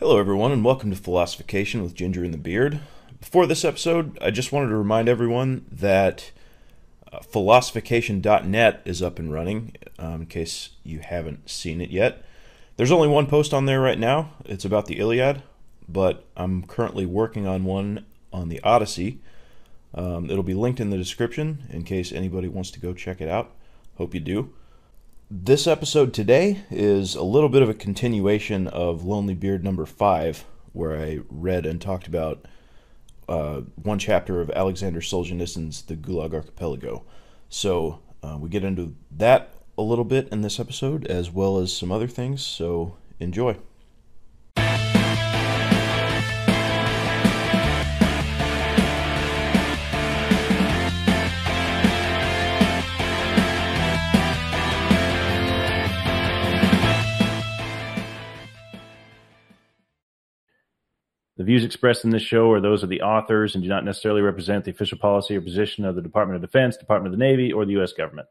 Hello, everyone, and welcome to Philosophication with Ginger and the Beard. Before this episode, I just wanted to remind everyone that uh, philosophication.net is up and running, um, in case you haven't seen it yet. There's only one post on there right now. It's about the Iliad, but I'm currently working on one on the Odyssey. Um, it'll be linked in the description in case anybody wants to go check it out. Hope you do. This episode today is a little bit of a continuation of Lonely Beard number five, where I read and talked about uh, one chapter of Alexander Solzhenitsyn's The Gulag Archipelago. So uh, we get into that a little bit in this episode, as well as some other things. So enjoy. The views expressed in this show are those of the authors and do not necessarily represent the official policy or position of the Department of Defense, Department of the Navy, or the U.S. government.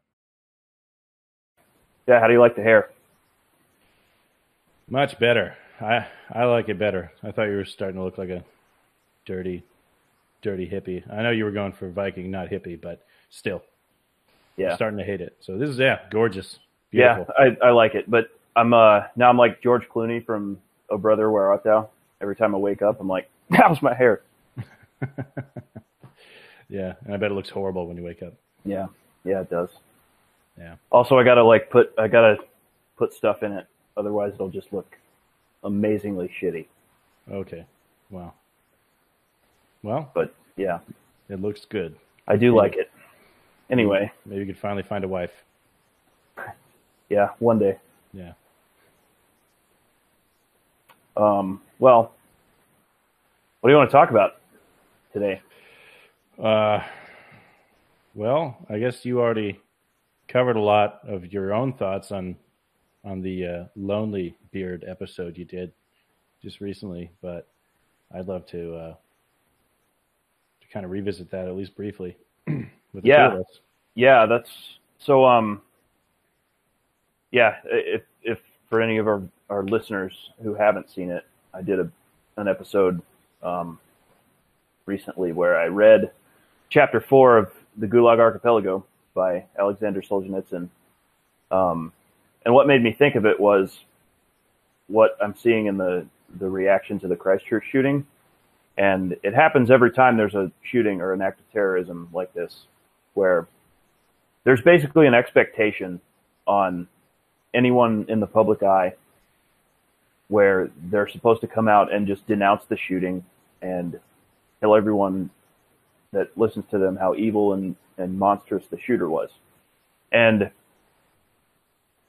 Yeah, how do you like the hair? Much better. I I like it better. I thought you were starting to look like a dirty, dirty hippie. I know you were going for Viking, not hippie, but still, Yeah, I'm starting to hate it. So this is yeah, gorgeous, beautiful. yeah. I, I like it, but I'm uh now I'm like George Clooney from Oh Brother Where Art Thou. Every time I wake up, I'm like, how's my hair? yeah, and I bet it looks horrible when you wake up. Yeah, yeah, it does. Yeah. Also, I gotta like put I gotta put stuff in it, otherwise it'll just look amazingly shitty. Okay. Wow. Well, But yeah, it looks good. I do like it. Anyway, Maybe you could finally find a wife. yeah, one day. Yeah. Um, well, what do you want to talk about today? Uh, well, I guess you already covered a lot of your own thoughts on on the uh, Lonely Beard episode you did just recently, but I'd love to uh, to kind of revisit that at least briefly with the Yeah. two of us. Yeah, that's so. Um, yeah, if if for any of our our listeners who haven't seen it, I did a an episode um, recently where I read chapter four of the Gulag Archipelago by Alexander Solzhenitsyn. Um, and what made me think of it was what I'm seeing in the the reaction to the Christchurch shooting, and it happens every time there's a shooting or an act of terrorism like this, where there's basically an expectation on anyone in the public eye where they're supposed to come out and just denounce the shooting and tell everyone that listens to them how evil and, and monstrous the shooter was. And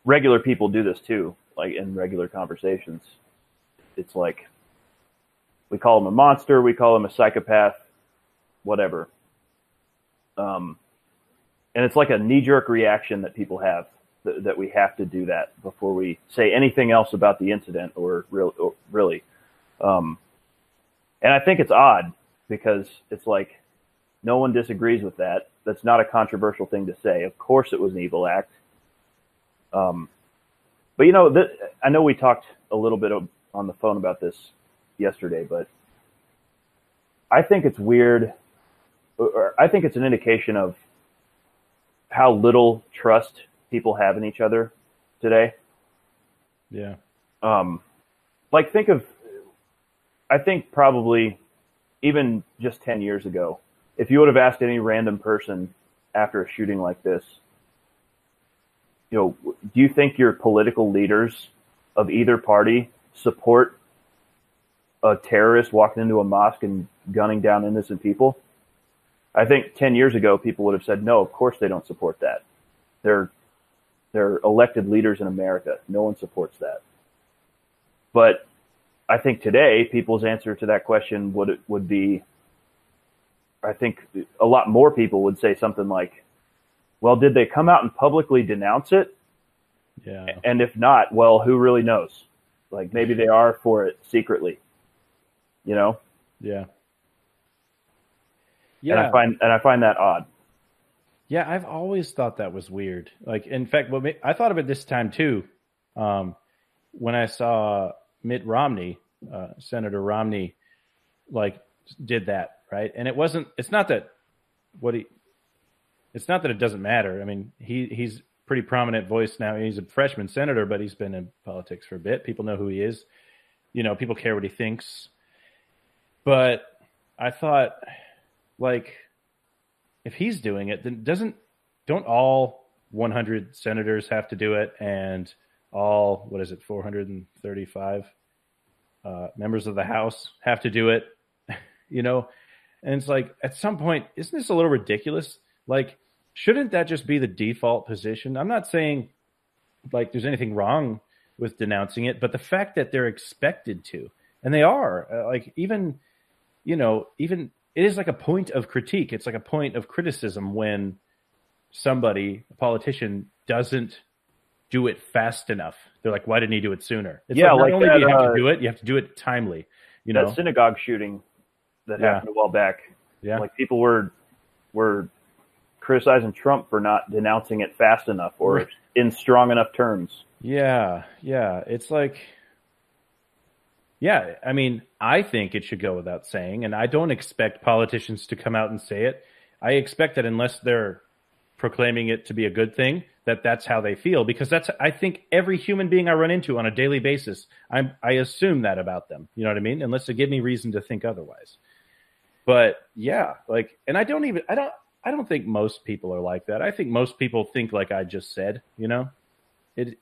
regular people do this too, like in regular conversations. It's like we call him a monster, we call him a psychopath, whatever. Um, and it's like a knee jerk reaction that people have th- that we have to do that before we say anything else about the incident or, real, or really. Um, and I think it's odd because it's like no one disagrees with that. That's not a controversial thing to say. Of course, it was an evil act. Um, but you know, th- I know we talked a little bit of, on the phone about this yesterday, but I think it's weird, or I think it's an indication of how little trust people have in each other today. Yeah. Um, like think of, I think probably even just 10 years ago, if you would have asked any random person after a shooting like this, you know, do you think your political leaders of either party support a terrorist walking into a mosque and gunning down innocent people? I think 10 years ago, people would have said, no, of course they don't support that. They're, they're elected leaders in America. No one supports that. But I think today, people's answer to that question would, would be, I think a lot more people would say something like, well, did they come out and publicly denounce it? Yeah. And if not, well, who really knows? Like maybe they are for it secretly, you know? Yeah. Yeah. And I find, and I find that odd. Yeah, I've always thought that was weird. Like, in fact, what I thought of it this time too, um, when I saw Mitt Romney uh, Senator Romney like did that, right? And it wasn't. It's not that what he. It's not that it doesn't matter. I mean, he he's pretty prominent voice now. He's a freshman senator, but he's been in politics for a bit. People know who he is. You know, people care what he thinks. But I thought, like, if he's doing it, then doesn't don't all 100 senators have to do it, and all what is it, 435 uh, members of the House have to do it? you know, and it's like at some point, isn't this a little ridiculous? Like, shouldn't that just be the default position? I'm not saying like there's anything wrong with denouncing it, but the fact that they're expected to, and they are, uh, like even, you know, even it is like a point of critique. It's like a point of criticism when somebody, a politician, doesn't do it fast enough. They're like, why didn't he do it sooner? It's Yeah, like, not like only that, do you have uh, to do it, you have to do it timely. You that know, synagogue shooting that Yeah. happened a while back. yeah, Like people were were criticizing Trump for not denouncing it fast enough or Right. in strong enough terms. Yeah, yeah. It's like, yeah, I mean, I think it should go without saying, and I don't expect politicians to come out and say it. I expect that unless they're proclaiming it to be a good thing, that that's how they feel, because that's, I think, every human being I run into on a daily basis, I'm, I assume that about them. You know what I mean? Unless they give me reason to think otherwise. But yeah, like, and I don't even, I don't, I don't think most people are like that. I think most people think like I just said, you know? It,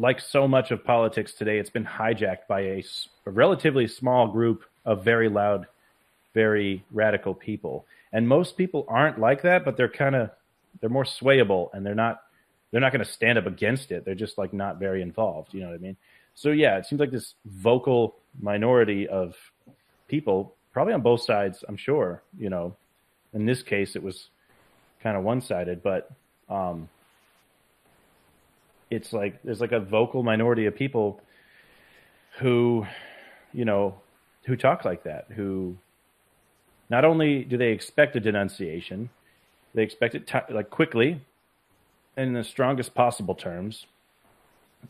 like so much of politics today, it's been hijacked by a relatively small group of very loud, very radical people. And most people aren't like that, but they're kind of they're more swayable and they're not they're not going to stand up against it. They're just like not very involved. You know what I mean? So yeah, it seems like this vocal minority of people, probably on both sides. I'm sure. You know, in this case, it was kind of one sided, but um, it's like there's like a vocal minority of people who, you know, who talk like that. Who not only do they expect a denunciation, they expect it ti like quickly and in the strongest possible terms.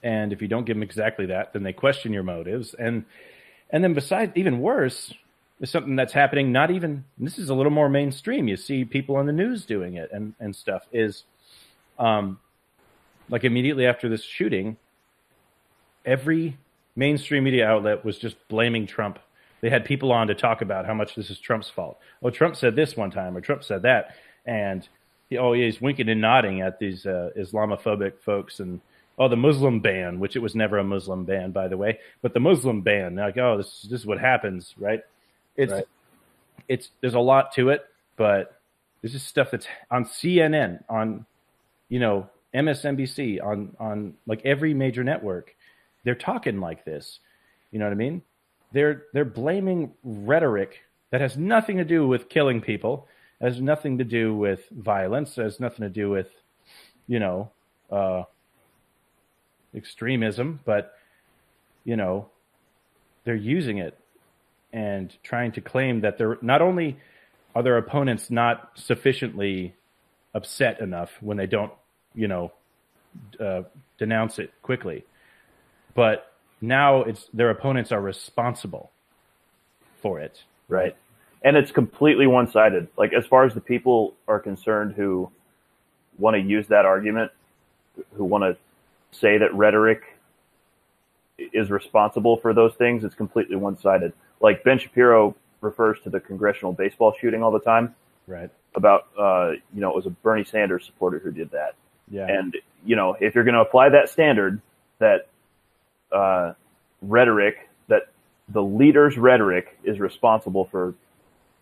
And if you don't give them exactly that, then they question your motives. And and then besides, even worse, is something that's happening. Not even this is a little more mainstream. You see people on the news doing it and and stuff. Is um, like immediately after this shooting, every mainstream media outlet was just blaming Trump. They had people on to talk about how much this is Trump's fault. Oh, Trump said this one time, or Trump said that, and he, oh, yeah, he's winking and nodding at these uh, Islamophobic folks, and oh, the Muslim ban, which it was never a Muslim ban, by the way, but the Muslim ban, like, oh, this this is what happens, right? It's Right. it's there's a lot to it, but this is stuff that's on CNN, on you know MSNBC, on on like every major network. They're talking like this. You know what I mean? They're they're blaming rhetoric that has nothing to do with killing people, has nothing to do with violence, has nothing to do with, you know, uh, extremism, but you know, they're using it and trying to claim that they're not only are their opponents not sufficiently upset enough when they don't, you know, uh, denounce it quickly, but now it's their opponents are responsible for it. Right. And it's completely one sided. Like, as far as the people are concerned who want to use that argument, who want to say that rhetoric is responsible for those things, it's completely one sided. Like, Ben Shapiro refers to the congressional baseball shooting all the time Right. about, uh, you know, it was a Bernie Sanders supporter who did that. Yeah. And, you know, if you're going to apply that standard, that uh, rhetoric, that the leader's rhetoric is responsible for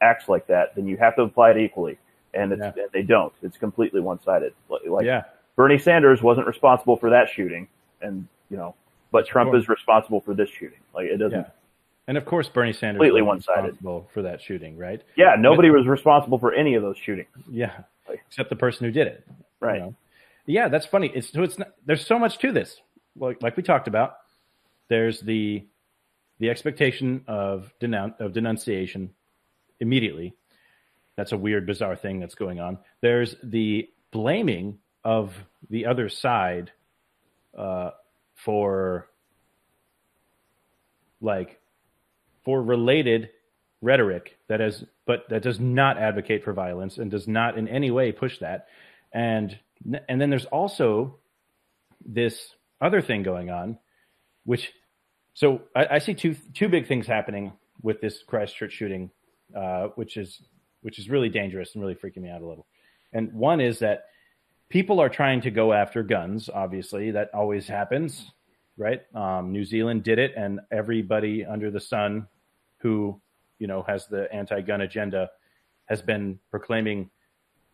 acts like that, then you have to apply it equally. And, it's, Yeah. and they don't. It's completely one sided. Like yeah. Bernie Sanders wasn't responsible for that shooting, and you know, but Trump is responsible for this shooting. Like it doesn't. Yeah. And of course, Bernie Sanders Completely was one-sided. responsible for that shooting, right? Yeah, nobody was responsible for any of those shootings. Yeah, Like- except the person who did it. you Right. know? Yeah, that's funny. It's so it's not, there's so much to this. Like like we talked about, there's the the expectation of denun- of denunciation immediately. That's a weird, bizarre thing that's going on. There's the blaming of the other side uh, for like for related rhetoric that is, but that does not advocate for violence and does not in any way push that. And and then there's also this other thing going on, which so I, I see two two big things happening with this Christchurch shooting, uh, which is which is really dangerous and really freaking me out a little. And one is that people are trying to go after guns. Obviously, that always happens, right? Um, New Zealand did it, and everybody under the sun who you know has the anti-gun agenda has been proclaiming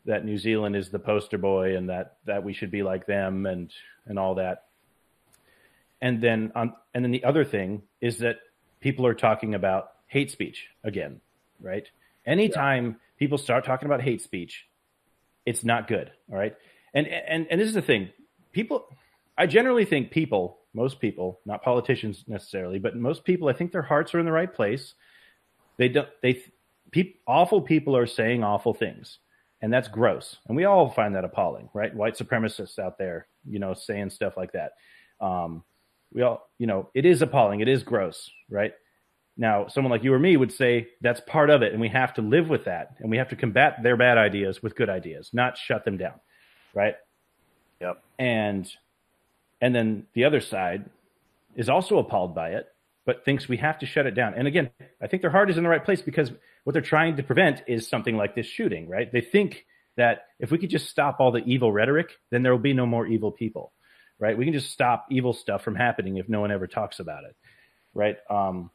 that New Zealand is the poster boy and that that we should be like them and and all that. And then on and then the other thing is that people are talking about hate speech again, right? Anytime yeah. people start talking about hate speech, it's not good, all right? And and and this is the thing. People I generally think people, most people, not politicians necessarily, but most people I think their hearts are in the right place. They don't they pe- awful people are saying awful things and that's gross. And we all find that appalling, right? White supremacists out there, you know, saying stuff like that. Um, we all, you know, it is appalling. It is gross, right? Now, someone like you or me would say that's part of it, and we have to live with that, and we have to combat their bad ideas with good ideas, not shut them down, right? Yep. And and then the other side is also appalled by it, but thinks we have to shut it down. And again, I think their heart is in the right place because what they're trying to prevent is something like this shooting, right? They think that if we could just stop all the evil rhetoric, then there will be no more evil people, right? We can just stop evil stuff from happening if no one ever talks about it, right? Um,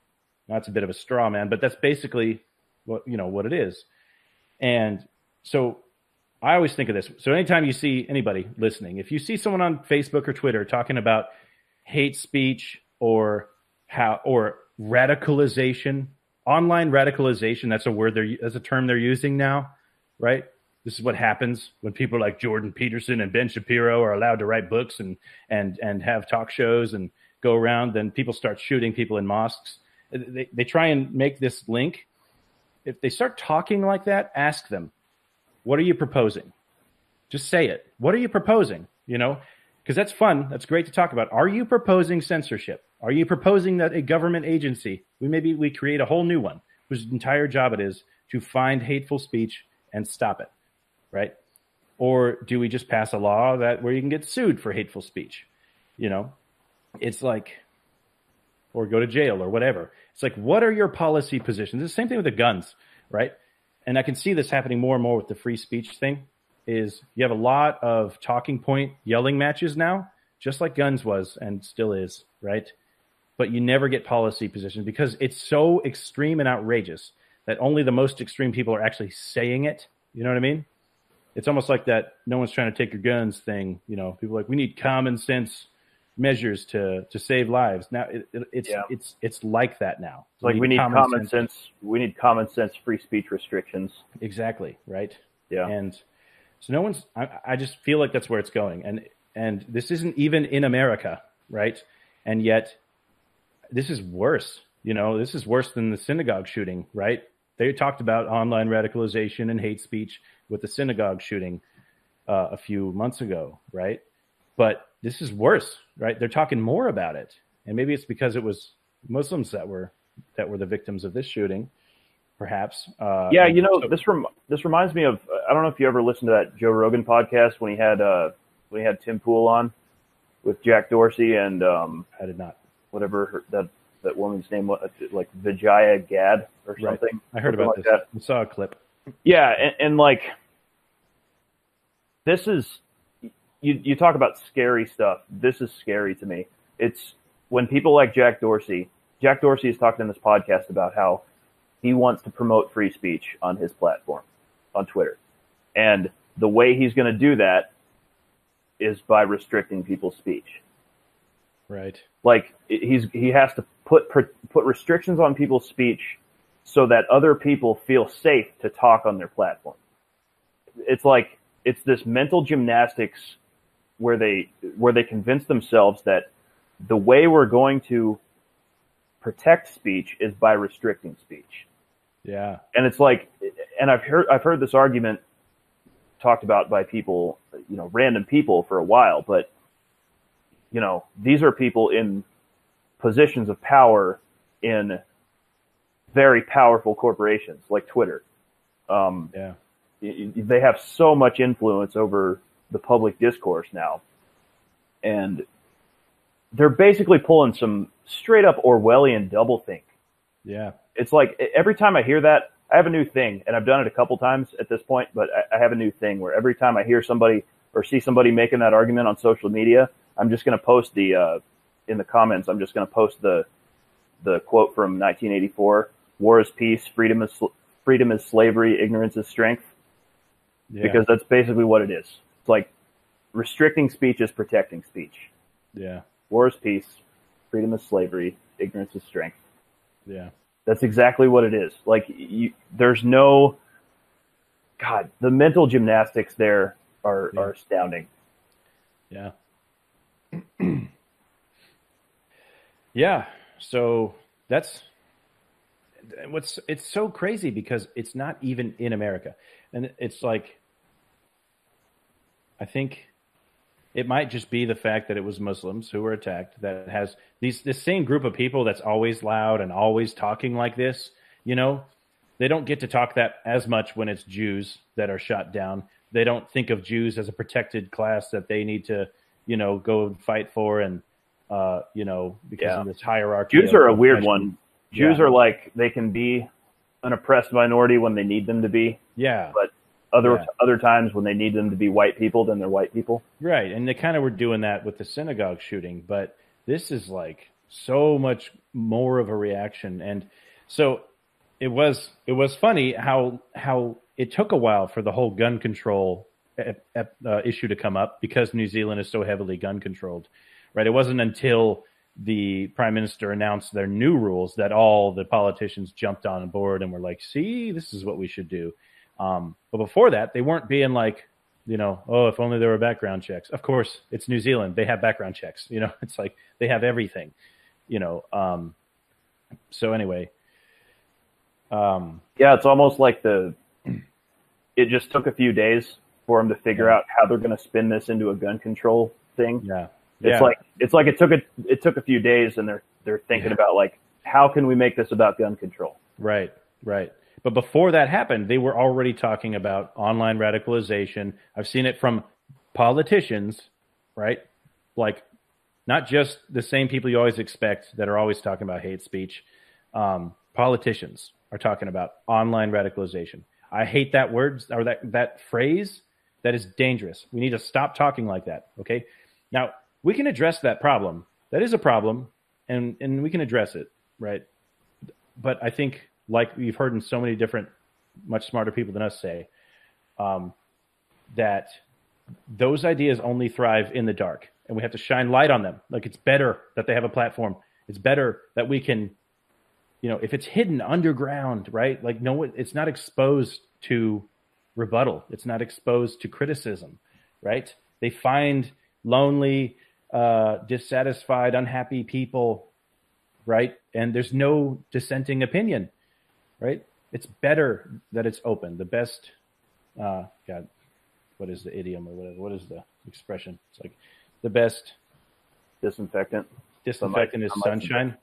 that's a bit of a straw man, but that's basically what you know what it is. And so I always think of this. So anytime you see anybody listening, if you see someone on Facebook or Twitter talking about hate speech or how or radicalization online radicalization that's a word they're that's a term they're using now right? This is what happens when people like jordan peterson and ben shapiro are allowed to write books and and and have talk shows and go around then people start shooting people in mosques. They, they try and make this link. If they start talking like that ask them what are you proposing? Just say it. What are you proposing? You know? Because that's fun. That's great to talk about. Are you proposing censorship are you proposing that a government agency, we maybe we create a whole new one whose entire job it is to find hateful speech and stop it, right? Or do we just pass a law that where you can get sued for hateful speech? You know, it's like, or go to jail or whatever. It's like, what are your policy positions? It's the same thing with the guns, right? And I can see this happening more and more with the free speech thing. Is you have a lot of talking point yelling matches now, just like guns was and still is, right? But you never get policy positions because it's so extreme and outrageous that only the most extreme people are actually saying it. You know what I mean? It's almost like that no one's trying to take your guns thing. You know, people like we need common sense measures to to save lives. Now it, it, it's yeah. it's it's like that now. It's like we need common, common sense. sense. We need common sense free speech restrictions. Exactly right. Yeah. And so no one's. I, I just feel like that's where it's going, and and this isn't even in America, right? And yet this is worse. You know, this is worse than the synagogue shooting, right? They talked about online radicalization and hate speech with the synagogue shooting uh, a few months ago, right? But this is worse, right? They're talking more about it, and maybe it's because it was Muslims that were that were the victims of this shooting, perhaps. Uh, yeah, you know, so, this rem- this reminds me of I don't know if you ever listened to that Joe Rogan podcast when he had uh, when he had Tim Pool on with Jack Dorsey and um, I did not whatever her, that that woman's name was, like Vijaya Gad or something. Right. I heard about like this. That. I saw a clip. Yeah, and, and like this is you you talk about scary stuff. This is scary to me. It's when people like Jack Dorsey. Jack Dorsey is talking in this podcast about how he wants to promote free speech on his platform on Twitter. And the way he's going to do that is by restricting people's speech. Right. Like he's he has to put put restrictions on people's speech so that other people feel safe to talk on their platform. It's like it's this mental gymnastics where they where they convince themselves that the way we're going to protect speech is by restricting speech. Yeah. And it's like and I've heard I've heard this argument talked about by people, you know, random people for a while, but you know, these are people in positions of power in very powerful corporations like Twitter. Um, Yeah. they have so much influence over the public discourse now, and they're basically pulling some straight up Orwellian doublethink. Yeah. It's like every time I hear that, I have a new thing, and I've done it a couple times at this point, but I, I have a new thing where every time I hear somebody or see somebody making that argument on social media, I'm just going to post the uh, in the comments. I'm just going to post the the quote from 1984: "War is peace, freedom is sl- freedom is slavery, ignorance is strength." Yeah. Because that's basically what it is. It's like restricting speech is protecting speech. yeah. War is peace, freedom is slavery, ignorance is strength. Yeah. That's exactly what it is. Like you, there's no, God, the mental gymnastics there are, Yeah. are astounding. Yeah. Yeah. So that's what's it's so crazy because it's not even in America. And it's like I think it might just be the fact that it was Muslims who were attacked that has these this same group of people that's always loud and always talking like this, you know, they don't get to talk that as much when it's Jews that are shot down. They don't think of Jews as a protected class that they need to, you know, go and fight for and uh, you know, because Yeah. of this hierarchy. Jews are a weird one. Jews Yeah. are like, they can be an oppressed minority when they need them to be, Yeah. but other, Yeah. other times when they need them to be white people, then they're white people. Right, and they kind of were doing that with the synagogue shooting, but this is like so much more of a reaction, and so it was it was funny how how it took a while for the whole gun control ep- ep- uh, issue to come up because New Zealand is so heavily gun controlled. Right, it wasn't until the prime minister announced their new rules that all the politicians jumped on board and were like, "See, this is what we should do." Um, but before that, they weren't being like, you know, oh, if only there were background checks. Of course, it's New Zealand; they have background checks. You know, it's like they have everything. You know, um, so anyway, um, Yeah, it's almost like the, it just took a few days for them to figure Yeah. out how they're going to spin this into a gun control thing. yeah, It's yeah, like it's like it took a it took a few days, and they're they're thinking Yeah. about like how can we make this about gun control? right, right. But before that happened, they were already talking about online radicalization. I've seen it from politicians, right? Like not just the same people you always expect that are always talking about hate speech. Um, politicians are talking about online radicalization. I hate that word or that that phrase. That is dangerous. We need to stop talking like that. Okay. Now we can address that problem. That is a problem, and and we can address it, right? But I think, like we've heard in so many different, much smarter people than us say, um, that those ideas only thrive in the dark, and we have to shine light on them. Like it's better that they have a platform. It's better that we can, you know, if it's hidden underground, right? Like no, it's not exposed to rebuttal. It's not exposed to criticism, right? They find lonely, uh, dissatisfied, unhappy people, right? And there's no dissenting opinion, right? It's better that it's open. The best, uh, God, what is the idiom or whatever? What is the expression? It's like the best Disinfectant, disinfectant is sunlight- sunshine.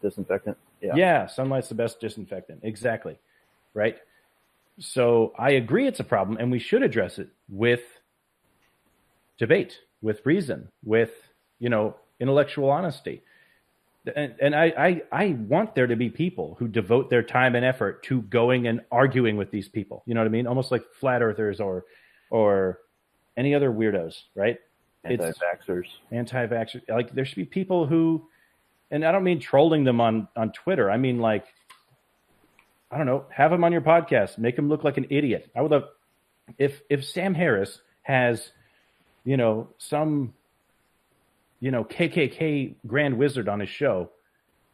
disinfectant. Yeah. Yeah, sunlight's the best disinfectant. Exactly. Right. So I agree it's a problem and we should address it with debate, with reason, with, you know, intellectual honesty. And, and I, I, I want there to be people who devote their time and effort to going and arguing with these people. You know what I mean? Almost like flat earthers or, or any other weirdos, right? Anti-vaxxers. anti-vaxxer. Like there should be people who, and I don't mean trolling them on on Twitter. I mean like, I don't know, have them on your podcast, make them look like an idiot. I would love if if Sam Harris has, you know, some, you know, KKK Grand Wizard on his show.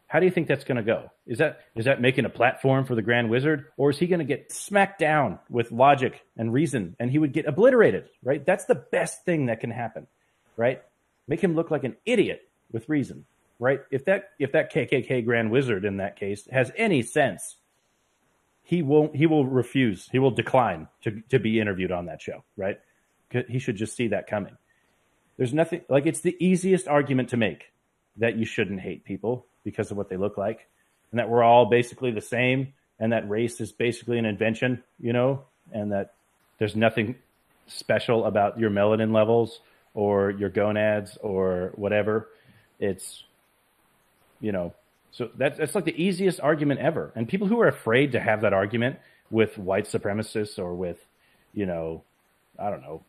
How do you think that's going to go? Is that is that making a platform for the Grand Wizard, or is he going to get smacked down with logic and reason, and he would get obliterated? Right. That's the best thing that can happen right? Make him look like an idiot with reason, right? If that if that KKK Grand Wizard in that case has any sense, he won't. He will refuse. He will decline to to be interviewed on that show, right? He should just see that coming. There's nothing like it's the easiest argument to make that you shouldn't hate people because of what they look like. and that we're all basically the same, and that race is basically an invention, you know, and that there's nothing special about your melanin levels or your gonads or whatever. It's, you know, so that's that's like the easiest argument ever. And people who are afraid to have that argument with white supremacists or with, you know, I don't know,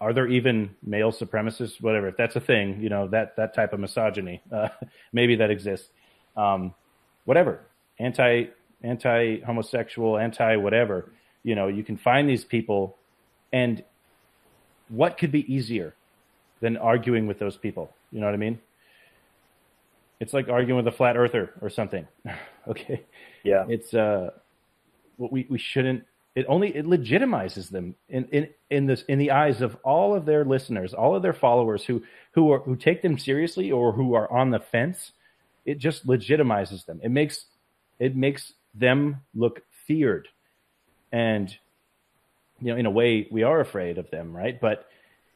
are there even male supremacists? Whatever, if that's a thing, you know, that that type of misogyny, uh, maybe that exists. Um, whatever, anti anti homosexual, anti whatever. You know, you can find these people, and what could be easier than arguing with those people? You know what I mean? It's like arguing with a flat earther or something. okay. Yeah. It's uh we we shouldn't it only it legitimizes them in in in this in the eyes of all of their listeners, all of their followers who who are who take them seriously or who are on the fence. It just legitimizes them. It makes it makes them look feared, and you know, in a way, we are afraid of them, right? But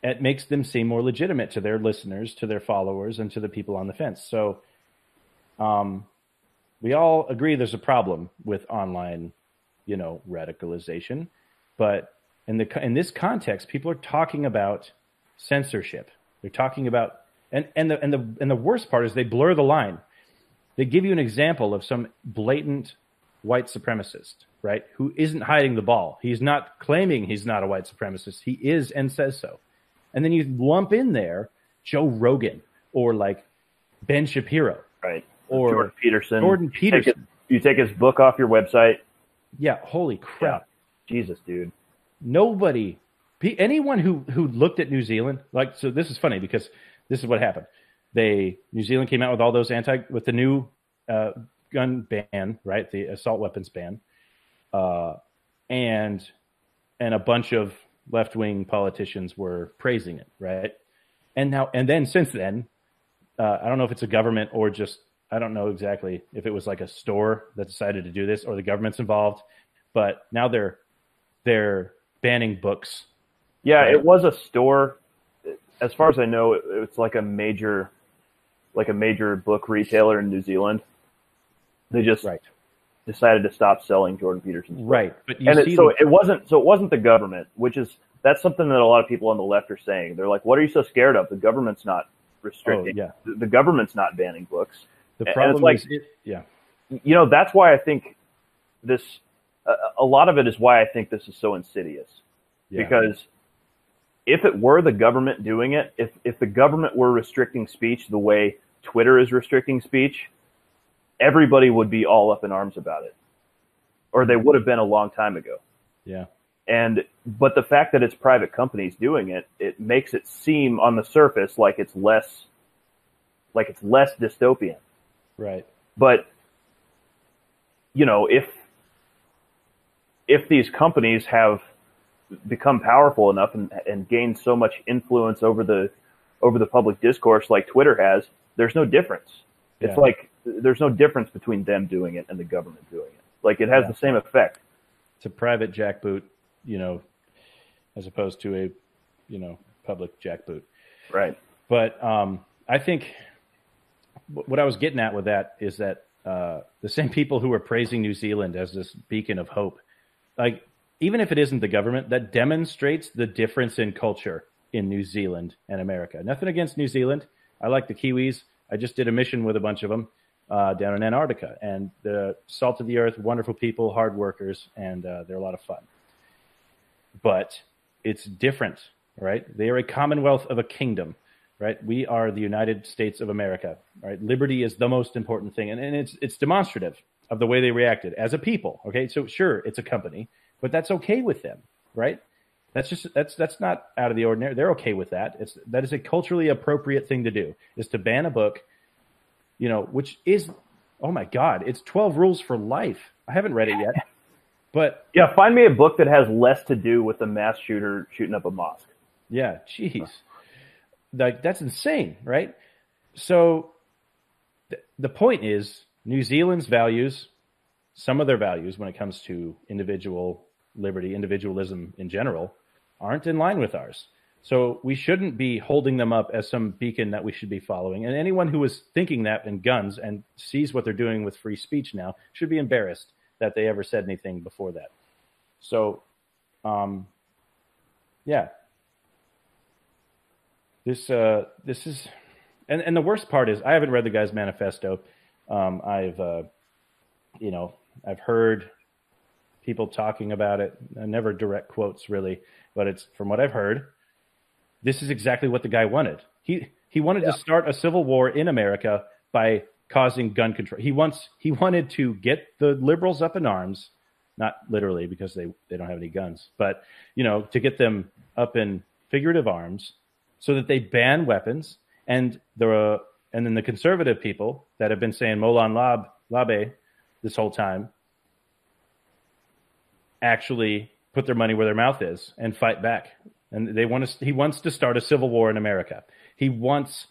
it makes them seem more legitimate to their listeners, to their followers, and to the people on the fence. So, um, we all agree there's a problem with online you know, radicalization. But in the in this context, people are talking about censorship. They're talking about and and the and the and the worst part is they blur the line. They give you an example of some blatant white supremacist, right? Who isn't hiding the ball. He's not claiming he's not a white supremacist. He is and says so. And then you lump in there Joe Rogan or like Ben Shapiro. Right. Or Jordan Peterson. Jordan Peterson. You take, his, you take his book off your website. Yeah, holy crap. Yeah. Jesus, dude. Nobody, anyone who who looked at New Zealand, like so. This is funny because this is what happened. They New Zealand came out with all those anti with the new uh, gun ban, right? The assault weapons ban, uh, and and a bunch of left wing politicians were praising it, right? And now and then since then, uh, I don't know if it's a government or just I don't know exactly if it was like a store that decided to do this or the government's involved, but now they're they're banning books. Yeah, right? it was a store. As far as I know, it's like a major, like a major book retailer in New Zealand. They just right. decided to stop selling Jordan Peterson's books. Right, but and it, so it wasn't so it wasn't the government, which is that's something that a lot of people on the left are saying. They're like, "What are you so scared of? The government's not oh, restricting. Oh, yeah. the government's not banning books." The problem like, is, it, yeah. You know, that's why I think this. Uh, a lot of it is why I think this is so insidious, yeah. because if it were the government doing it, if if the government were restricting speech the way Twitter is restricting speech, everybody would be all up in arms about it, or they would have been a long time ago. Yeah. And but the fact that it's private companies doing it, it makes it seem on the surface like it's less like it's less dystopian. Right. But you know, if if these companies have become powerful enough and, and gained so much influence over the over the public discourse like Twitter has, there's no difference. Yeah. It's like there's no difference between them doing it and the government doing it. Like it has yeah. the same effect. It's a private jackboot, you know, as opposed to a, you know, public jackboot. Right. But um, I think what I was getting at with that is that uh, the same people who are praising New Zealand as this beacon of hope, like even if it isn't the government, that demonstrates the difference in culture in New Zealand and America. Nothing against New Zealand. I like the Kiwis. I just did a mission with a bunch of them uh, down in Antarctica, and the salt of the earth, wonderful people, hard workers, and uh, they're a lot of fun. But it's different, right? They are a commonwealth of a kingdom right? We are the United States of America, right? Liberty is the most important thing, and, and it's it's demonstrative of the way they reacted as a people. Okay, so sure, it's a company, but that's okay with them, right? That's just that's that's not out of the ordinary. They're okay with that. It's that is a culturally appropriate thing to do is to ban a book, you know, which is oh my god, it's twelve rules for life. I haven't read it yet, but yeah, find me a book that has less to do with a mass shooter shooting up a mosque. Yeah, jeez. Like that's insane, right? So th- the point is New Zealand's values, some of their values when it comes to individual liberty, individualism in general, aren't in line with ours. So we shouldn't be holding them up as some beacon that we should be following. And anyone who is thinking that in guns and sees what they're doing with free speech now should be embarrassed that they ever said anything before that. So, um, yeah, this uh, this is, and and the worst part is I haven't read the guy's manifesto. Um, I've uh, you know I've heard people talking about it. I never direct quotes really, but it's from what I've heard. This is exactly what the guy wanted. He he wanted yeah. to start a civil war in America by causing gun control. He wants he wanted to get the liberals up in arms, not literally because they they don't have any guns, but you know to get them up in figurative arms so that they ban weapons and the and then the conservative people that have been saying Molon Lab Labe this whole time actually put their money where their mouth is and fight back. And they want to. He wants to start a civil war in America. He wants.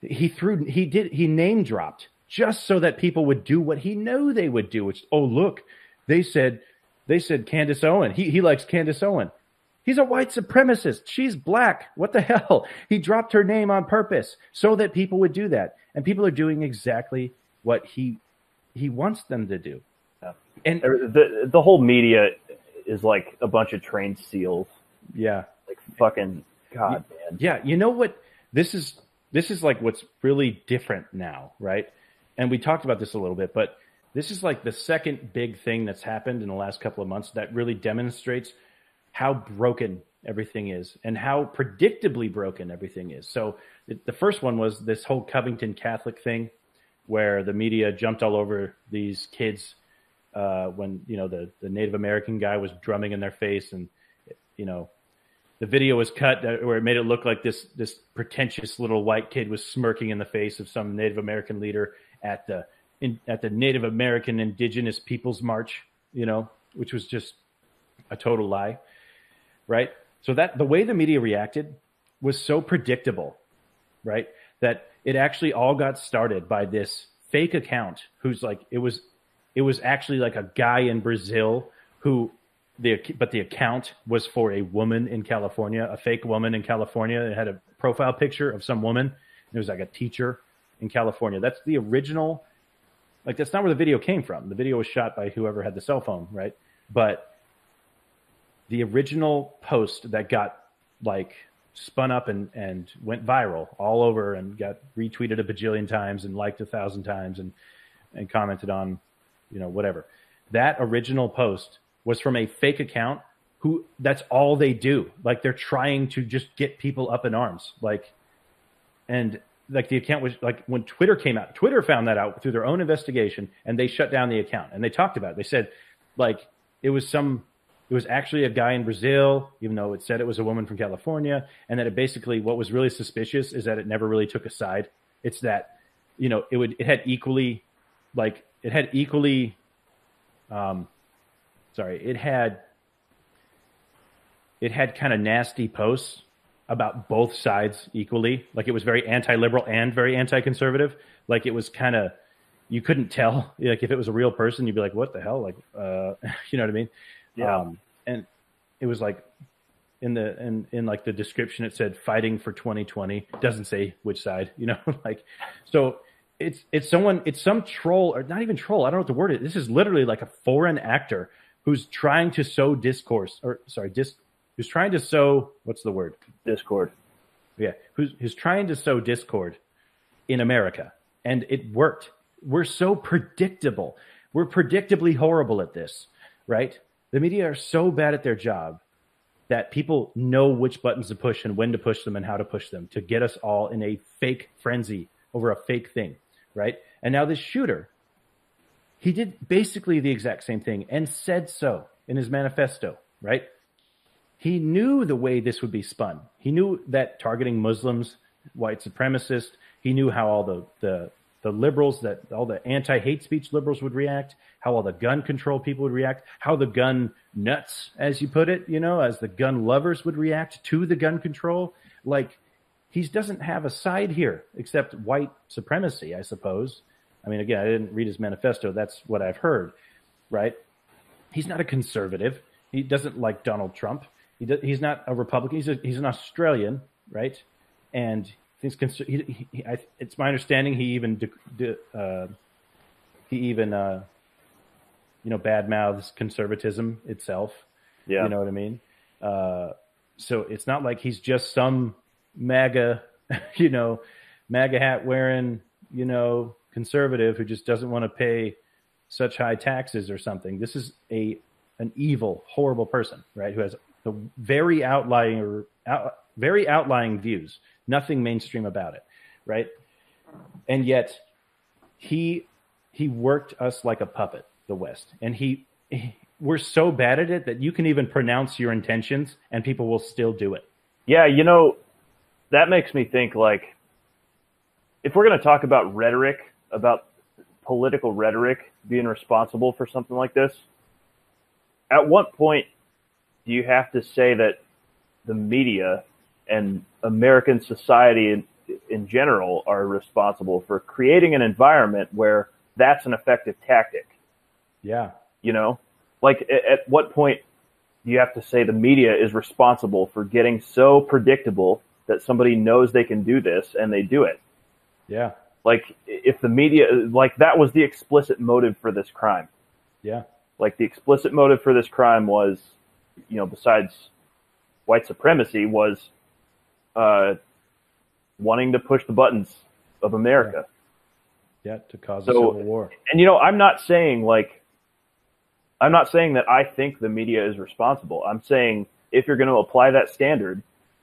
He threw. He did. He name dropped just so that people would do what he knew they would do. Which oh look, they said they said Candace Owen. He he likes Candace Owen. He's a white supremacist. She's black. What the hell? He dropped her name on purpose so that people would do that. And people are doing exactly what he he wants them to do. Yeah. And the the whole media is like a bunch of trained seals. Yeah. Like fucking god, man. Yeah, you know what this is this is like what's really different now, right? And we talked about this a little bit, but this is like the second big thing that's happened in the last couple of months that really demonstrates how broken everything is and how predictably broken everything is. So the first one was this whole Covington Catholic thing where the media jumped all over these kids uh, when you know the the Native American guy was drumming in their face, and you know the video was cut where it made it look like this this pretentious little white kid was smirking in the face of some Native American leader at the in, at the Native American Indigenous Peoples March, you know, which was just a total lie, right? So that the way the media reacted was so predictable, right? That it actually all got started by this fake account who's like it was it was actually like a guy in Brazil who the but the account was for a woman in California, a fake woman in California. It had a profile picture of some woman. It was like a teacher in California. That's the original. Like that's not where the video came from. The video was shot by whoever had the cell phone, right? But the original post that got like spun up and, and went viral all over and got retweeted a bajillion times and liked a thousand times and, and commented on, you know, whatever. That original post was from a fake account who that's all they do. Like they're trying to just get people up in arms. Like, and like the account was like when Twitter came out, Twitter found that out through their own investigation and they shut down the account and they talked about it. They said like it was some it was actually a guy in Brazil, even though it said it was a woman from California, and that it basically what was really suspicious is that it never really took a side. It's that you know it would it had equally like it had equally um sorry it had it had kind of nasty posts about both sides equally. Like it was very anti-liberal and very anti-conservative. Like it was kind of you couldn't tell like if it was a real person you'd be like what the hell? Like uh you know what i mean yeah. Um, and it was like in the in in like the description it said fighting for 2020 doesn't say which side you know like so it's it's someone it's some troll or not even troll i don't know what the word is this is literally like a foreign actor who's trying to sow discourse or sorry dis who's trying to sow what's the word? Discord. Yeah who's who's trying to sow discord in america and it worked. We're so predictable. We're predictably horrible at this right the media are so bad at their job that people know which buttons to push and when to push them and how to push them to get us all in a fake frenzy over a fake thing, right? And now this shooter, he did basically the exact same thing and said so in his manifesto, right? He knew the way this would be spun. He knew that targeting Muslims, white supremacists, he knew how all the, the the liberals that all the anti-hate speech liberals would react, how all the gun control people would react, how the gun nuts, as you put it, you know, as the gun lovers would react to the gun control. Like he doesn't have a side here except white supremacy, I suppose. I mean, again, I didn't read his manifesto. That's what I've heard, right? He's not a conservative. He doesn't like Donald Trump. He does, he's not a Republican. He's a, he's an Australian, right? And he's he, he, I, it's my understanding he even de, de, uh, he even uh, you know bad mouths conservatism itself. Yeah, you know what I mean. Uh, so it's not like he's just some MAGA, you know, MAGA hat wearing, you know, conservative who just doesn't want to pay such high taxes or something. This is a an evil, horrible person, right? Who has the very outlying or out, very outlying views, nothing mainstream about it, right? And yet he he worked us like a puppet, the West, and he, he we're so bad at it that you can even pronounce your intentions and people will still do it. Yeah, you know, that makes me think like if we're going to talk about rhetoric, about political rhetoric being responsible for something like this, at what point do you have to say that the media and American society in, in general are responsible for creating an environment where that's an effective tactic? Yeah. You know, like at, at what point do you have to say the media is responsible for getting so predictable that somebody knows they can do this and they do it? Yeah. Like if the media, like that was the explicit motive for this crime. Yeah. Like the explicit motive for this crime was, you know, besides white supremacy, was uh, wanting to push the buttons of America. Yeah, yeah to cause so, a civil war. And you know, I'm not saying like, I'm not saying that I think the media is responsible. I'm saying if you're going to apply that standard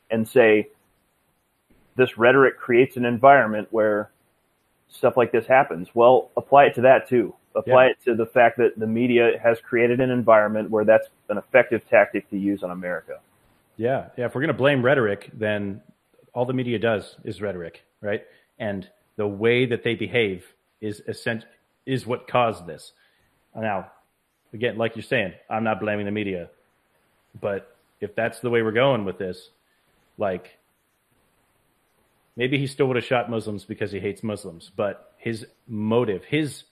and say this rhetoric creates an environment where stuff like this happens, well, apply it to that too apply yeah. it to the fact that the media has created an environment where that's an effective tactic to use on America. Yeah, yeah. If we're going to blame rhetoric, then all the media does is rhetoric, right? And the way that they behave is is what caused this. Now, again, like you're saying, I'm not blaming the media, but if that's the way we're going with this, like maybe he still would have shot Muslims because he hates Muslims, but his motive, his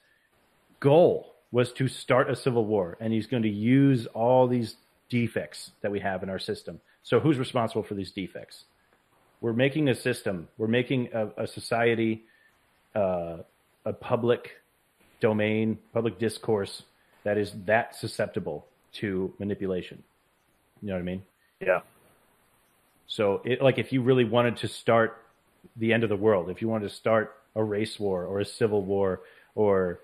goal was to start a civil war, and he's going to use all these defects that we have in our system. So, who's responsible for these defects? We're making a system, we're making a, a society, uh, a public domain, public discourse that is that susceptible to manipulation. You know what I mean? Yeah. So, it, like, if you really wanted to start the end of the world, if you wanted to start a race war or a civil war or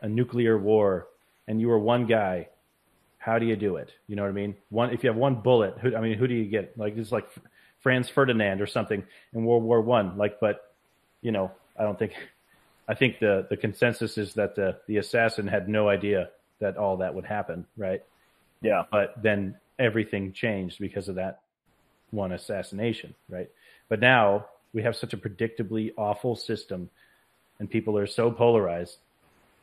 a nuclear war and you were one guy, how do you do it? You know what I mean? One, if you have one bullet, who, I mean, who do you get? Like it's like Franz Ferdinand or something in World War One. Like, but you know, I don't think. I think the the consensus is that the the assassin had no idea that all that would happen, right? Yeah. But then everything changed because of that one assassination, right? But now we have such a predictably awful system, and people are so polarized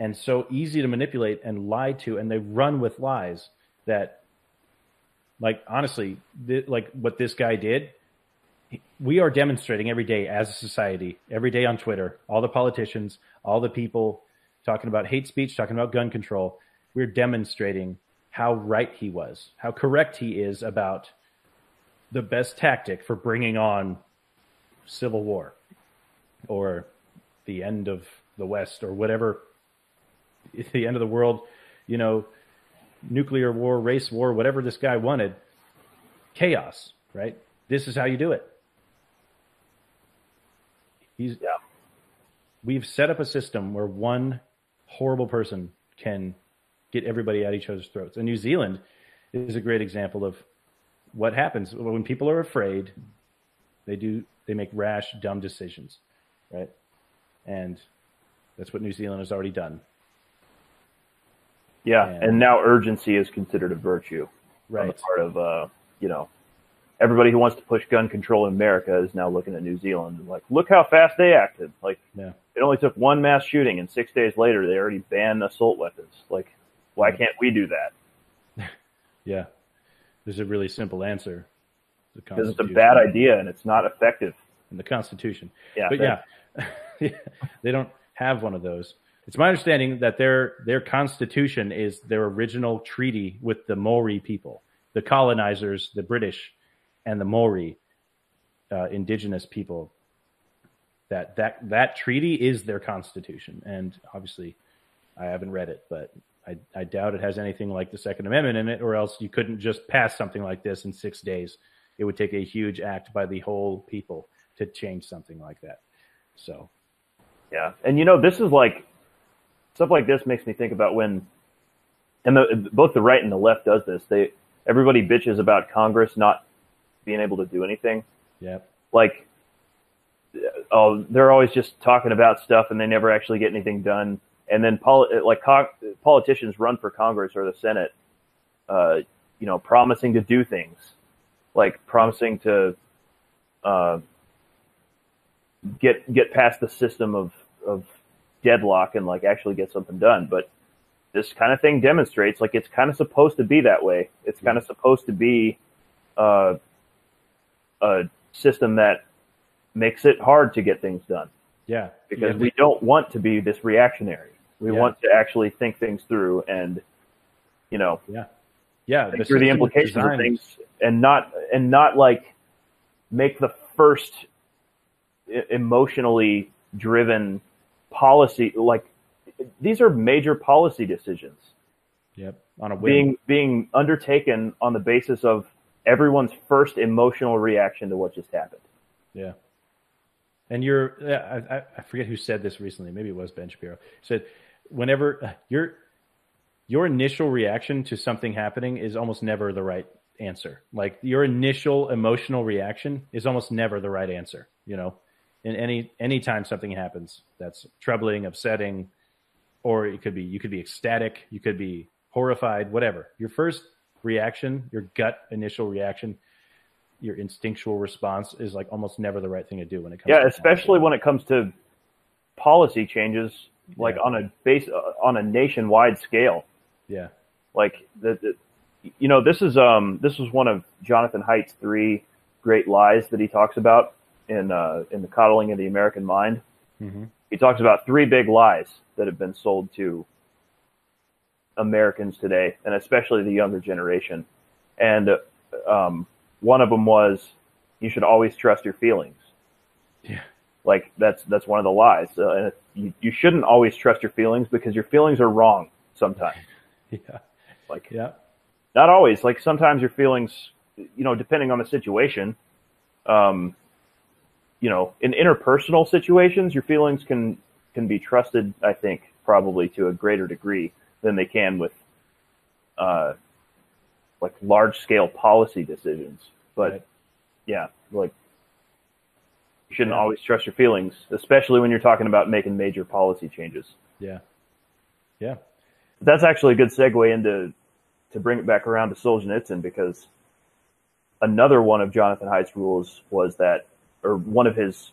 and so easy to manipulate and lie to, and they run with lies that, like, honestly, th- like what this guy did, we are demonstrating every day as a society, every day on Twitter, all the politicians, all the people talking about hate speech, talking about gun control. We're demonstrating how right he was, how correct he is about the best tactic for bringing on civil war or the end of the West or whatever the end of the world, you know, nuclear war, race war, whatever this guy wanted, chaos, right? This is how you do it. He's yeah. We've set up a system where one horrible person can get everybody at each other's throats. And New Zealand is a great example of what happens when people are afraid. They do they make rash, dumb decisions, right? And that's what New Zealand has already done. Yeah, and, and now urgency is considered a virtue right. on the part of uh, you know everybody who wants to push gun control in America is now looking at New Zealand and like, look how fast they acted. Like, yeah. it only took one mass shooting, and six days later they already banned assault weapons. Like, why can't we do that? yeah, there's a really simple answer. Because it's a bad idea and it's not effective. In the Constitution. Yeah, but yeah, they don't have one of those. It's my understanding that their their constitution is their original treaty with the Maori people, the colonizers, the British, and the Maori, uh, indigenous people. That that that treaty is their constitution, and obviously, I haven't read it, but I, I doubt it has anything like the Second Amendment in it, or else you couldn't just pass something like this in six days. It would take a huge act by the whole people to change something like that. So, yeah, and you know, this is like stuff like this makes me think about when, and the, both the right and the left does this. They everybody bitches about Congress not being able to do anything. Yep. Like, oh, they're always just talking about stuff and they never actually get anything done. And then, poli- like, co- politicians run for Congress or the Senate, uh, you know, promising to do things, like promising to uh, get get past the system of of deadlock and like actually get something done. But this kind of thing demonstrates like it's kind of supposed to be that way. It's kind of supposed to be uh, a system that makes it hard to get things done. Yeah, because yeah. we don't want to be this reactionary. We Yeah. want to actually think things through and you know yeah, yeah. think through the implications of things and not and not like make the first emotionally driven policy like these are major policy decisions Yep, on a whim. being being undertaken on the basis of everyone's first emotional reaction to what just happened. Yeah. And you're, yeah, I, I- I forget who said this recently. Maybe it was Ben Shapiro. Said, whenever your your initial reaction to something happening is almost never the right answer. Like your initial emotional reaction is almost never the right answer. You know, in any any time something happens that's troubling, upsetting, or it could be you could be ecstatic, you could be horrified, whatever. Your first reaction, your gut initial reaction, your instinctual response is like almost never the right thing to do when it comes. To Yeah, especially when it comes to policy changes like Yeah. on a base uh, on a nationwide scale. yeah, like the, the you know this is um this was one of Jonathan Haidt's three great lies that he talks about in uh in the coddling of the American mind. hmm He talks about three big lies that have been sold to Americans today, and especially the younger generation. And um, one of them was you should always trust your feelings. yeah, Like that's that's one of the lies. Uh, and you you shouldn't always trust your feelings because your feelings are wrong sometimes. yeah, Like yeah, not always. Like sometimes your feelings, you know, depending on the situation, um, you know, in interpersonal situations, your feelings can can be trusted. I think probably to a greater degree than they can with, uh, like large scale policy decisions. But Right. yeah, like you shouldn't Yeah. always trust your feelings, especially when you're talking about making major policy changes yeah, yeah. that's actually a good segue into to bring it back around to Solzhenitsyn because another one of Jonathan Haidt's rules was that, or one of his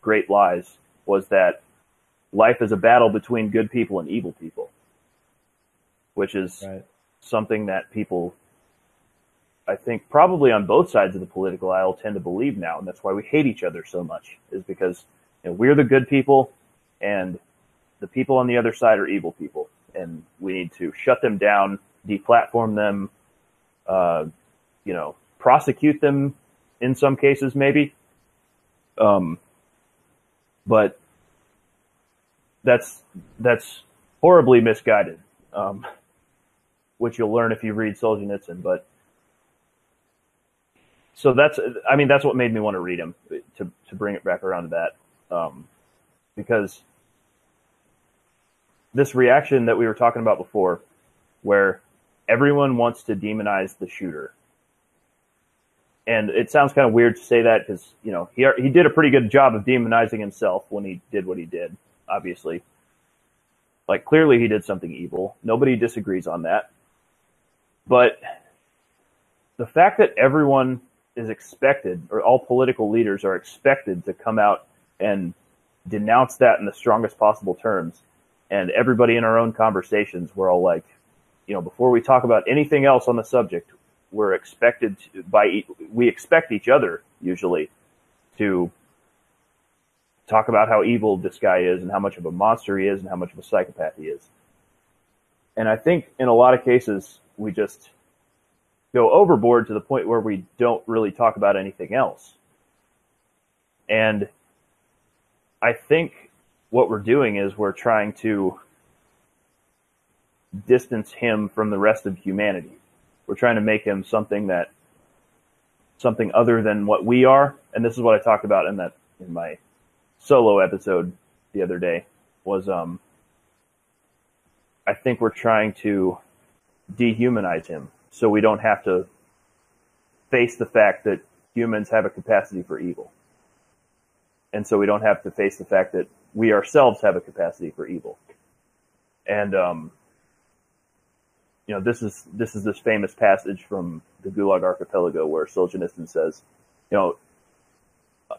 great lies was that life is a battle between good people and evil people, which is Right. something that people, I think, probably on both sides of the political aisle tend to believe now, and that's why we hate each other so much, is because you know, we're the good people, and the people on the other side are evil people, and we need to shut them down, deplatform them, uh, you know, prosecute them in some cases, maybe. Um, but that's that's horribly misguided, um, which you'll learn if you read Solzhenitsyn. But so that's I mean that's what made me want to read him to to bring it back around to that um, because this reaction that we were talking about before, where everyone wants to demonize the shooter. And it sounds kind of weird to say that because, you know, he, he did a pretty good job of demonizing himself when he did what he did, obviously. Like, clearly he did something evil. Nobody disagrees on that. But the fact that everyone is expected, or all political leaders are expected to come out and denounce that in the strongest possible terms, and everybody in our own conversations, we're all like, you know, before we talk about anything else on the subject, we're expected to, by we expect each other usually to talk about how evil this guy is and how much of a monster he is and how much of a psychopath he is. And I think in a lot of cases we just go overboard to the point where we don't really talk about anything else. And I think what we're doing is we're trying to distance him from the rest of humanity. We're trying to make him something that something other than what we are. And this is what I talked about in that in my solo episode the other day was um I think we're trying to dehumanize him so we don't have to face the fact that humans have a capacity for evil. And so we don't have to face the fact that we ourselves have a capacity for evil. And um, you know, this is this is this famous passage from the Gulag Archipelago where Solzhenitsyn says, you know,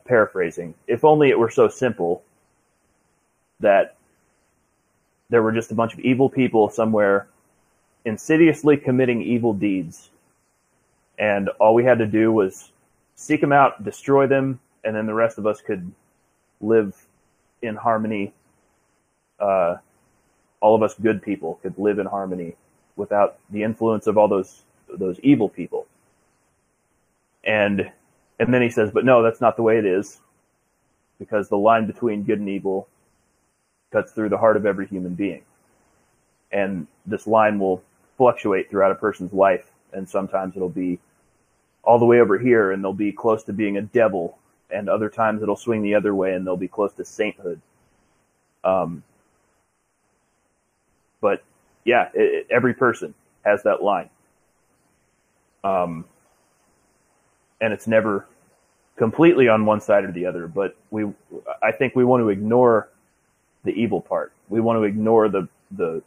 paraphrasing, if only it were so simple that there were just a bunch of evil people somewhere insidiously committing evil deeds, and all we had to do was seek them out, destroy them, and then the rest of us could live in harmony. Uh, all of us good people could live in harmony without the influence of all those those evil people. And and then he says, but no, that's not the way it is, because the line between good and evil cuts through the heart of every human being, and this line will fluctuate throughout a person's life, and sometimes it'll be all the way over here, and they'll be close to being a devil, and other times it'll swing the other way, and they'll be close to sainthood. Um, but yeah, it, it, every person has that line. Um, and it's never completely on one side or the other, but we, I think we want to ignore the evil part. We want to ignore the, the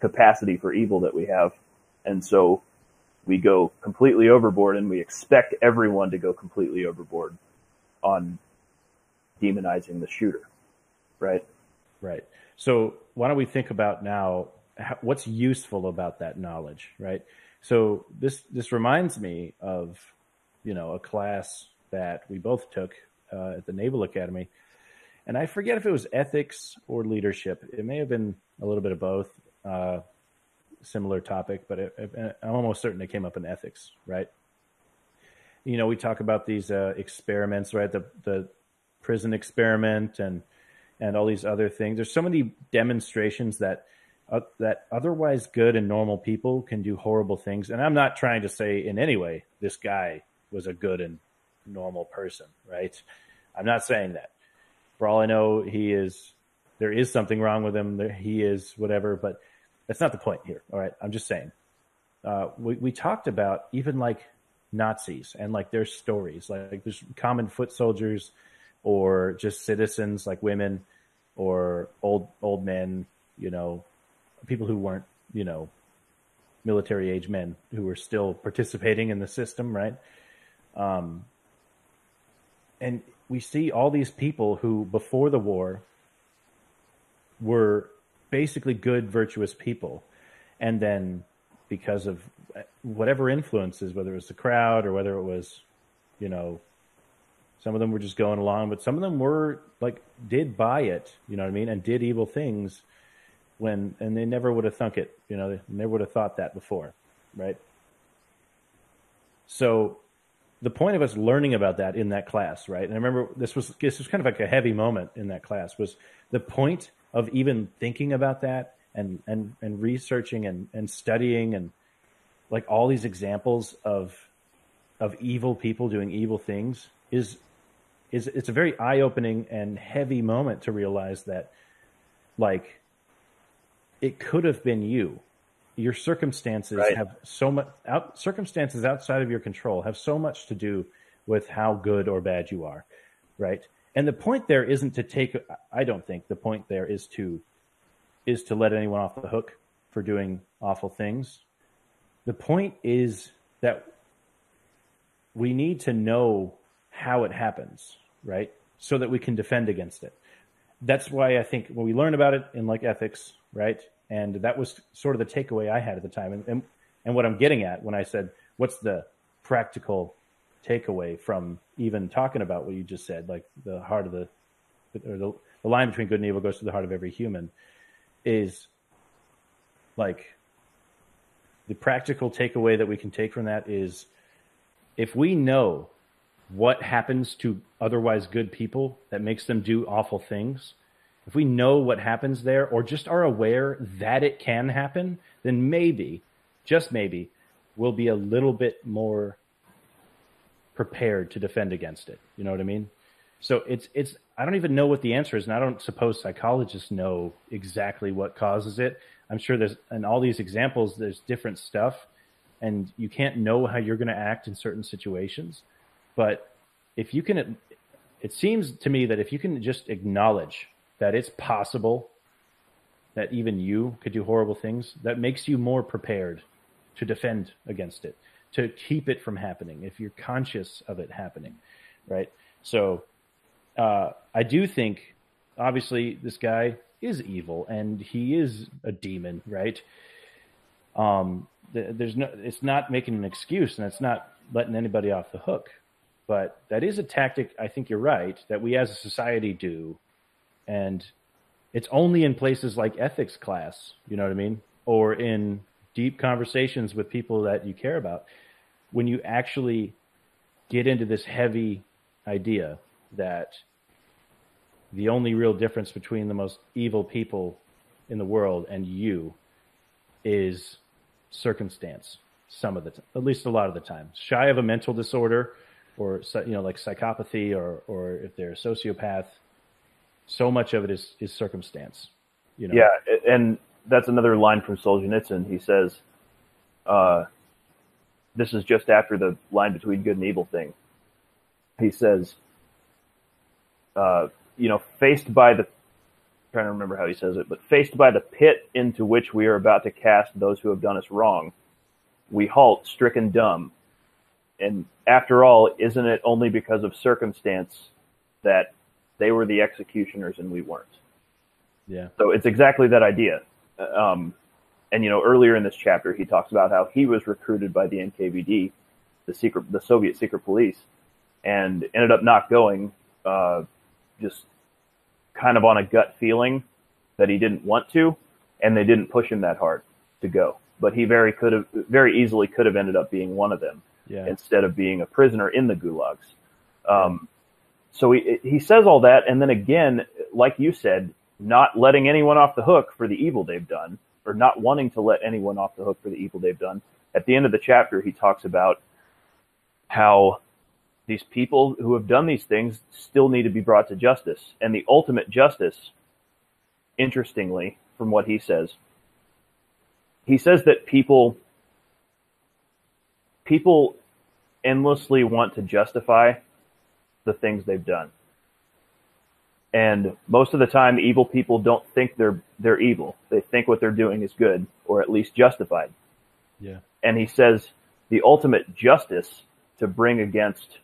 capacity for evil that we have. And so we go completely overboard and we expect everyone to go completely overboard on demonizing the shooter. Right. Right. So why don't we think about now what's useful about that knowledge, right? So this this reminds me of you know a class that we both took uh, at the Naval Academy, and I forget if it was ethics or leadership. It may have been a little bit of both. Uh, similar topic, but it, it, I'm almost certain it came up in ethics, right? You know, we talk about these uh, experiments, right? The the prison experiment and and all these other things. There's so many demonstrations that uh, that otherwise good and normal people can do horrible things. And I'm not trying to say in any way this guy was a good and normal person, right? I'm not saying that. For all I know, he is. There is something wrong with him. He is whatever, but that's not the point here. All right, I'm just saying. Uh, we we talked about even like Nazis and like their stories, like, like there's common foot soldiers, or just citizens like women, or old old men, you know, people who weren't, you know, military age men who were still participating in the system, right? Um, and we see all these people who, before the war, were basically good, virtuous people. And then because of whatever influences, whether it was the crowd or whether it was, you know, some of them were just going along, but some of them were like, did buy it, you know what I mean? And did evil things when and they never would have thunk it you know they never would have thought that before right? So the point of us learning about that in that class right? And i remember this was this was kind of like a heavy moment in that class was the point of even thinking about that and and and researching and and studying and like all these examples of of evil people doing evil things is is it's a very eye-opening and heavy moment to realize that like it could have been you. Your circumstances right. have so much out, circumstances outside of your control have so much to do with how good or bad you are, right? And the point there isn't to take. I don't think the point there is to is to let anyone off the hook for doing awful things. The point is that we need to know how it happens, right? So that we can defend against it. That's why I think when we learn about it in like ethics, right? And that was sort of the takeaway I had at the time. And, and, and what I'm getting at when I said, what's the practical takeaway from even talking about what you just said, like the heart of the, or the, the line between good and evil goes to the heart of every human, is like the practical takeaway that we can take from that is if we know what happens to otherwise good people that makes them do awful things, if we know what happens there or just are aware that it can happen, then maybe, just maybe, we'll be a little bit more prepared to defend against it. You know what I mean? So it's it's I don't even know what the answer is, and I don't suppose psychologists know exactly what causes it. I'm sure there's in all these examples there's different stuff, and you can't know how you're going to act in certain situations. But if you can, it seems to me that if you can just acknowledge that it's possible that even you could do horrible things, that makes you more prepared to defend against it, to keep it from happening. If you're conscious of it happening, right? So uh, I do think, obviously, this guy is evil and he is a demon, right? Um, there's no, it's not making an excuse and it's not letting anybody off the hook. But that is a tactic. I think you're right that we as a society do, and it's only in places like ethics class. You know what I mean? Or in deep conversations with people that you care about, when you actually get into this heavy idea that the only real difference between the most evil people in the world and you is circumstance some of the t- at least a lot of the time shy of a mental disorder or you know like psychopathy or or if they're a sociopath so much of it is is circumstance you know? Yeah and that's another line from Solzhenitsyn. He says uh, this is just after the line between good and evil thing. He says uh, you know, faced by the, I'm trying to remember how he says it, but faced by the pit into which we are about to cast those who have done us wrong, we halt stricken dumb. And after all, isn't it only because of circumstance that they were the executioners and we weren't? Yeah. So it's exactly that idea. Um, and you know, earlier in this chapter, he talks about how he was recruited by the NKVD, the secret, the Soviet secret police, and ended up not going, uh, just kind of on a gut feeling that he didn't want to, and they didn't push him that hard to go. But he very could have, very easily could have ended up being one of them yeah. instead of being a prisoner in the gulags. Um, so he he says all that, and then again, like you said, not letting anyone off the hook for the evil they've done, or not wanting to let anyone off the hook for the evil they've done. At the end of the chapter, he talks about how these people who have done these things still need to be brought to justice. And the ultimate justice, interestingly, from what he says, he says that people people endlessly want to justify the things they've done. And most of the time evil people don't think they're they're evil. They think what they're doing is good or at least justified. Yeah. And he says the ultimate justice to bring against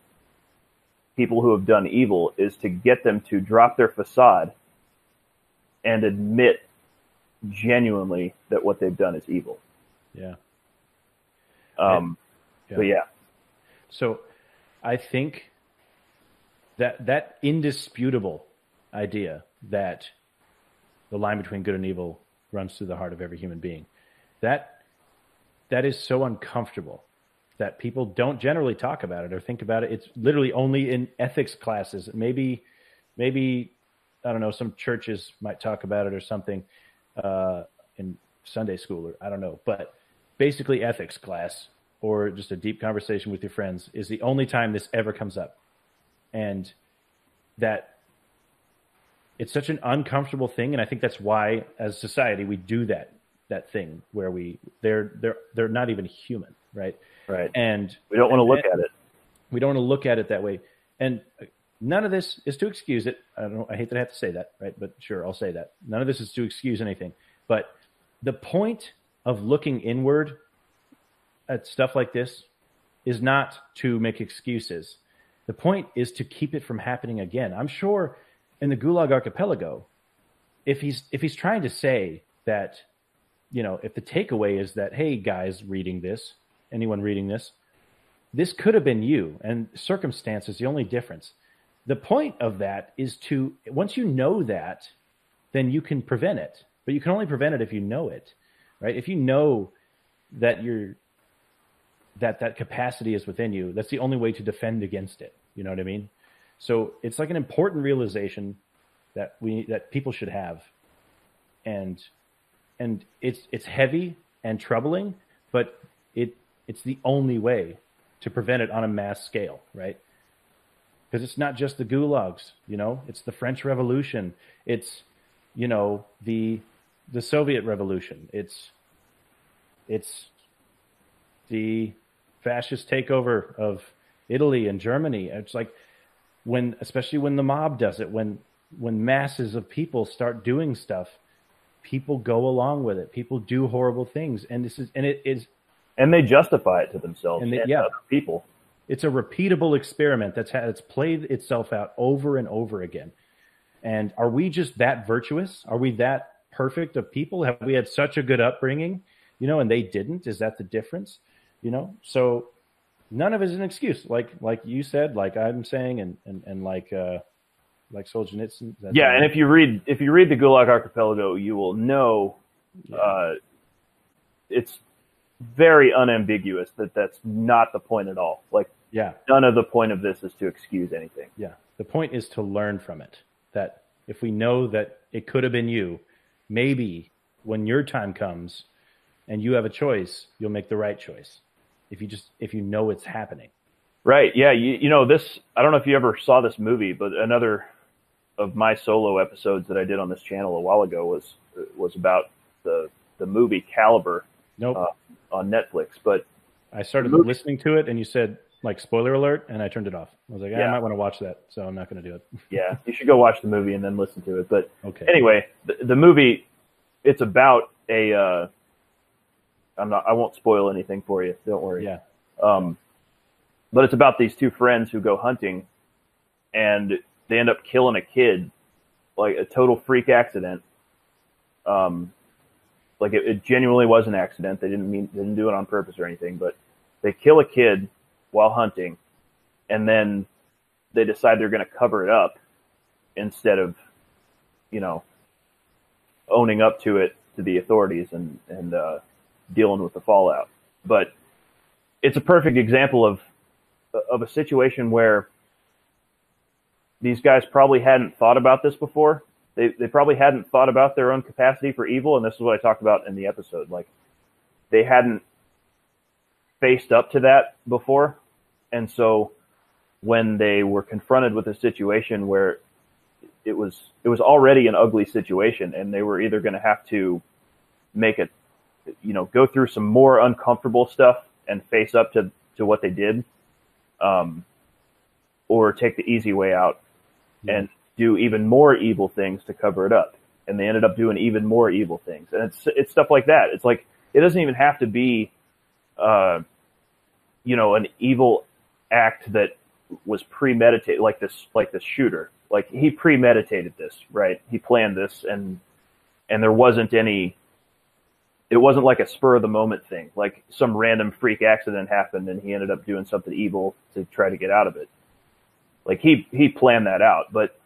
people who have done evil is to get them to drop their facade and admit genuinely that what they've done is evil. Yeah. Um, yeah. But yeah. So I think that that indisputable idea that the line between good and evil runs through the heart of every human being, that that is so uncomfortable that people don't generally talk about it or think about it. It's literally only in ethics classes. Maybe, maybe I don't know. Some churches might talk about it or something uh, in Sunday school or I don't know. But basically, ethics class or just a deep conversation with your friends is the only time this ever comes up, and that it's such an uncomfortable thing. And I think that's why, as society, we do that that thing where we they're they're they're not even human, right? Right. And we don't want to look at it. We don't want to look at it that way. And none of this is to excuse it. I don't. I hate that I have to say that, right? But sure, I'll say that. None of this is to excuse anything. But the point of looking inward at stuff like this is not to make excuses. The point is to keep it from happening again. I'm sure in the Gulag Archipelago, if he's if he's trying to say that, you know, if the takeaway is that, hey guys, reading this, anyone reading this, this could have been you, and circumstance is the only difference. The point of that is to, once you know that, then you can prevent it. But you can only prevent it if you know it, right? If you know that you're that that capacity is within you. That's the only way to defend against it. You know what I mean? So it's like an important realization that we that people should have, and and it's it's heavy and troubling, but it it's the only way to prevent it on a mass scale, right? Because it's not just the gulags, you know, it's the French Revolution, it's you know the the Soviet Revolution, it's it's the fascist takeover of Italy and Germany. It's like when, especially when the mob does it, when when masses of people start doing stuff, people go along with it. People do horrible things, and this is and it is, and they justify it to themselves And and, they- yeah. other people. it's a repeatable experiment that's had it's played itself out over and over again. And are we just that virtuous? Are we that perfect of people? Have we had such a good upbringing, you know, and they didn't? Is that the difference? You know, so none of it is an excuse. Like like you said, like I'm saying, and and, and like uh like Solzhenitsyn. Yeah, and if you read if you read the Gulag Archipelago, you will know uh, it's very unambiguous that that's not the point at all. Like yeah, none of the point of this is to excuse anything. Yeah. The point is to learn from it. That if we know that it could have been you, maybe when your time comes and you have a choice, you'll make the right choice. If you just if you know it's happening. Right. Yeah. You, you know, this, I don't know if you ever saw this movie, but another of my solo episodes that I did on this channel a while ago was, was about the, the movie Calibre Nope. uh, on Netflix. But I started movie- listening to it and you said like spoiler alert and I turned it off. I was like, "Ah, I might want to watch that, so I'm not going to do it. yeah, you should go watch the movie and then listen to it. But Okay. anyway, the, the movie, it's about a, uh, I'm not, I won't spoil anything for you. Don't worry. Yeah. Um, but it's about these two friends who go hunting and they end up killing a kid, like a total freak accident. Um, like it, it genuinely was an accident. They didn't mean, they didn't do it on purpose or anything, but they kill a kid while hunting and then they decide they're going to cover it up instead of, you know, owning up to it to the authorities and, and, uh, dealing with the fallout. But it's a perfect example of of a situation where these guys probably hadn't thought about this before. They they probably hadn't thought about their own capacity for evil, and this is what I talked about in the episode. Like they hadn't faced up to that before, and so when they were confronted with a situation where it was it was already an ugly situation, and they were either going to have to make it, you know, go through some more uncomfortable stuff and face up to to what they did, um, or take the easy way out and do even more evil things to cover it up. And they ended up doing even more evil things. And it's it's stuff like that. It's like it doesn't even have to be, uh, you know, an evil act that was premeditated, like this, like this shooter. Like he premeditated this, right? He planned this, and and there wasn't any it wasn't like a spur of the moment thing. Like some random freak accident happened and he ended up doing something evil to try to get out of it. Like he he planned that out, but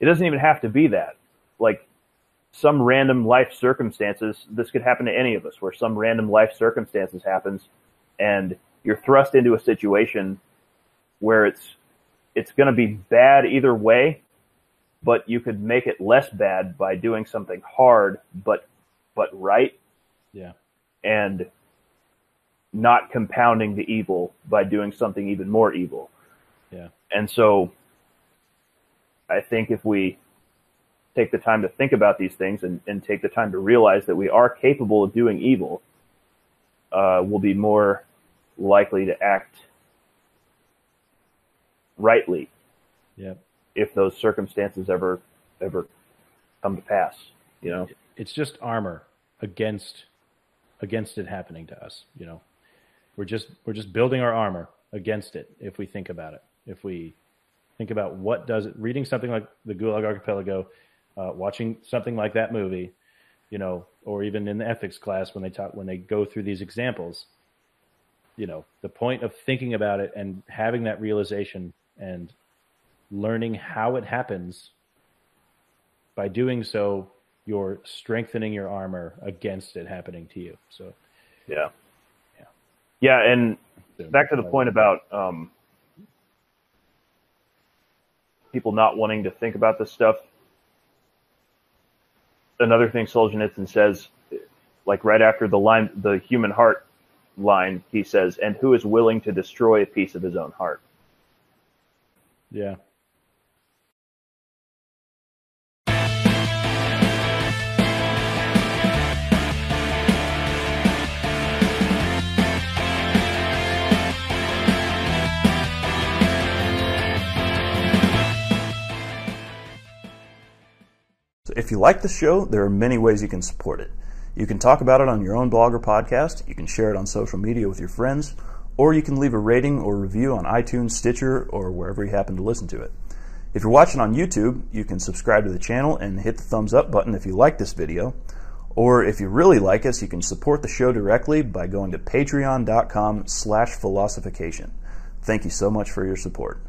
it doesn't even have to be that. Like some random life circumstances, this could happen to any of us where some random life circumstances happens and you're thrust into a situation where it's it's going to be bad either way, but you could make it less bad by doing something hard but but right Yeah. and not compounding the evil by doing something even more evil. Yeah. And so I think if we take the time to think about these things and, and take the time to realize that we are capable of doing evil, uh, we'll be more likely to act rightly Yeah. if those circumstances ever ever come to pass. You know? It's just armor against against it happening to us, you know. We're just we're just building our armor against it if we think about it. If we think about what does it reading something like the Gulag Archipelago, uh, watching something like that movie, you know, or even in the ethics class when they talk when they go through these examples, you know, the point of thinking about it and having that realization and learning how it happens by doing so you're strengthening your armor against it happening to you so Yeah. Yeah, yeah. and back to the point about um, people not wanting to think about this stuff. Another thing Solzhenitsyn says, like right after the line, the human heart line, he says, "And who is willing to destroy a piece of his own heart?" Yeah. If you like the show, there are many ways you can support it. You can talk about it on your own blog or podcast, you can share it on social media with your friends, or you can leave a rating or review on iTunes, Stitcher, or wherever you happen to listen to it. If you're watching on YouTube, you can subscribe to the channel and hit the thumbs up button if you like this video. Or if you really like us, you can support the show directly by going to patreon.com slash philosophication. Thank you so much for your support.